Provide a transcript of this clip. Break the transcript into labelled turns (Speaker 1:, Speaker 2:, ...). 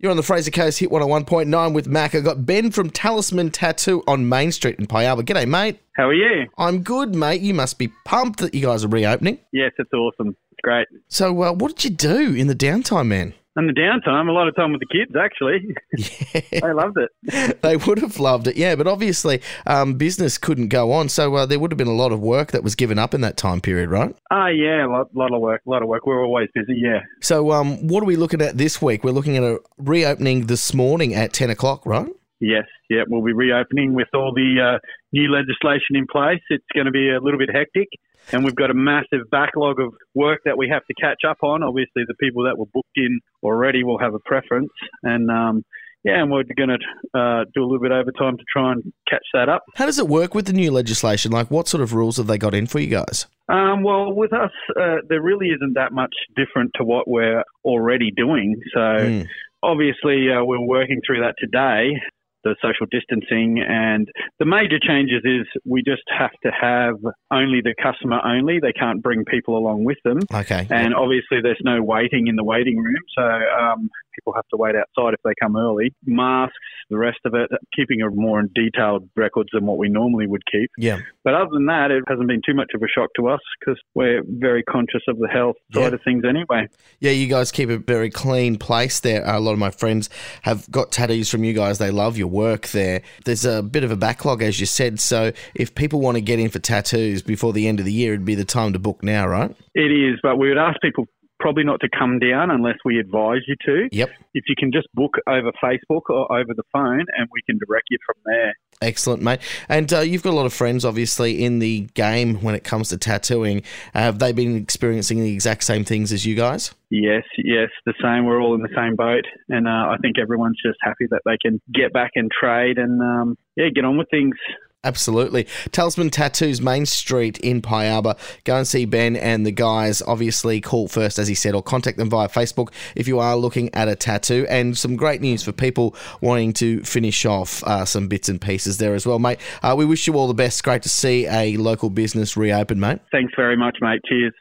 Speaker 1: You're on the Fraser Coast Hit 101.9 with Mac. I got Ben from Talisman Tattoo on Main Street in Pialba. G'day, mate.
Speaker 2: How are you?
Speaker 1: I'm good, mate. You must be pumped that you guys are reopening.
Speaker 2: Yes, it's awesome. It's great.
Speaker 1: So, uh, what did you do in the downtime, man?
Speaker 2: And the downtime, a lot of time with the kids, actually.
Speaker 1: Yeah,
Speaker 2: they loved it.
Speaker 1: they would have loved it, yeah. But obviously, um, business couldn't go on, so uh, there would have been a lot of work that was given up in that time period, right?
Speaker 2: Ah, yeah, a lot, lot of work, a lot of work. We're always busy, yeah.
Speaker 1: So, um, what are we looking at this week? We're looking at a reopening this morning at ten o'clock, right?
Speaker 2: Yes, yeah, we'll be reopening with all the uh, new legislation in place. It's going to be a little bit hectic, and we've got a massive backlog of work that we have to catch up on. Obviously, the people that were booked in already will have a preference, and um, yeah, and we're going to uh, do a little bit overtime to try and catch that up.
Speaker 1: How does it work with the new legislation? Like, what sort of rules have they got in for you guys?
Speaker 2: Um, well, with us, uh, there really isn't that much different to what we're already doing. So.
Speaker 1: Mm.
Speaker 2: Obviously, uh, we're working through that today, the social distancing. And the major changes is we just have to have only the customer only. They can't bring people along with them.
Speaker 1: Okay.
Speaker 2: And obviously, there's no waiting in the waiting room. So um, people have to wait outside if they come early. Masks, the rest of it, keeping a more detailed records than what we normally would keep.
Speaker 1: Yeah.
Speaker 2: But other than that, it hasn't been too much of a shock to us because we're very conscious of the health side of things anyway.
Speaker 1: Yeah, you guys keep a very clean place there. A lot of my friends have got tattoos from you guys. They love your work there. There's a bit of a backlog, as you said. So if people want to get in for tattoos before the end of the year, it'd be the time to book now, right?
Speaker 2: It is, but we would ask people probably not to come down unless we advise you to.
Speaker 1: Yep.
Speaker 2: If you can just book over Facebook or over the phone, and we can direct you from there.
Speaker 1: Excellent, mate. And uh, you've got a lot of friends, obviously, in the game when it comes to tattooing. have they been experiencing the exact same things as you guys?
Speaker 2: Yes, yes, the same. We're all in the same boat, and uh, I think everyone's just happy that they can get back and trade and um, yeah, get on with things.
Speaker 1: Absolutely. Talisman Tattoos, Main Street in Pialba. Go and see Ben and the guys. Obviously, call first, as he said, or contact them via Facebook if you are looking at a tattoo. And some great news for people wanting to finish off uh, some bits and pieces there as well, mate. Uh, we wish you all the best. Great to see a local business reopen, mate.
Speaker 2: Thanks very much, mate. Cheers.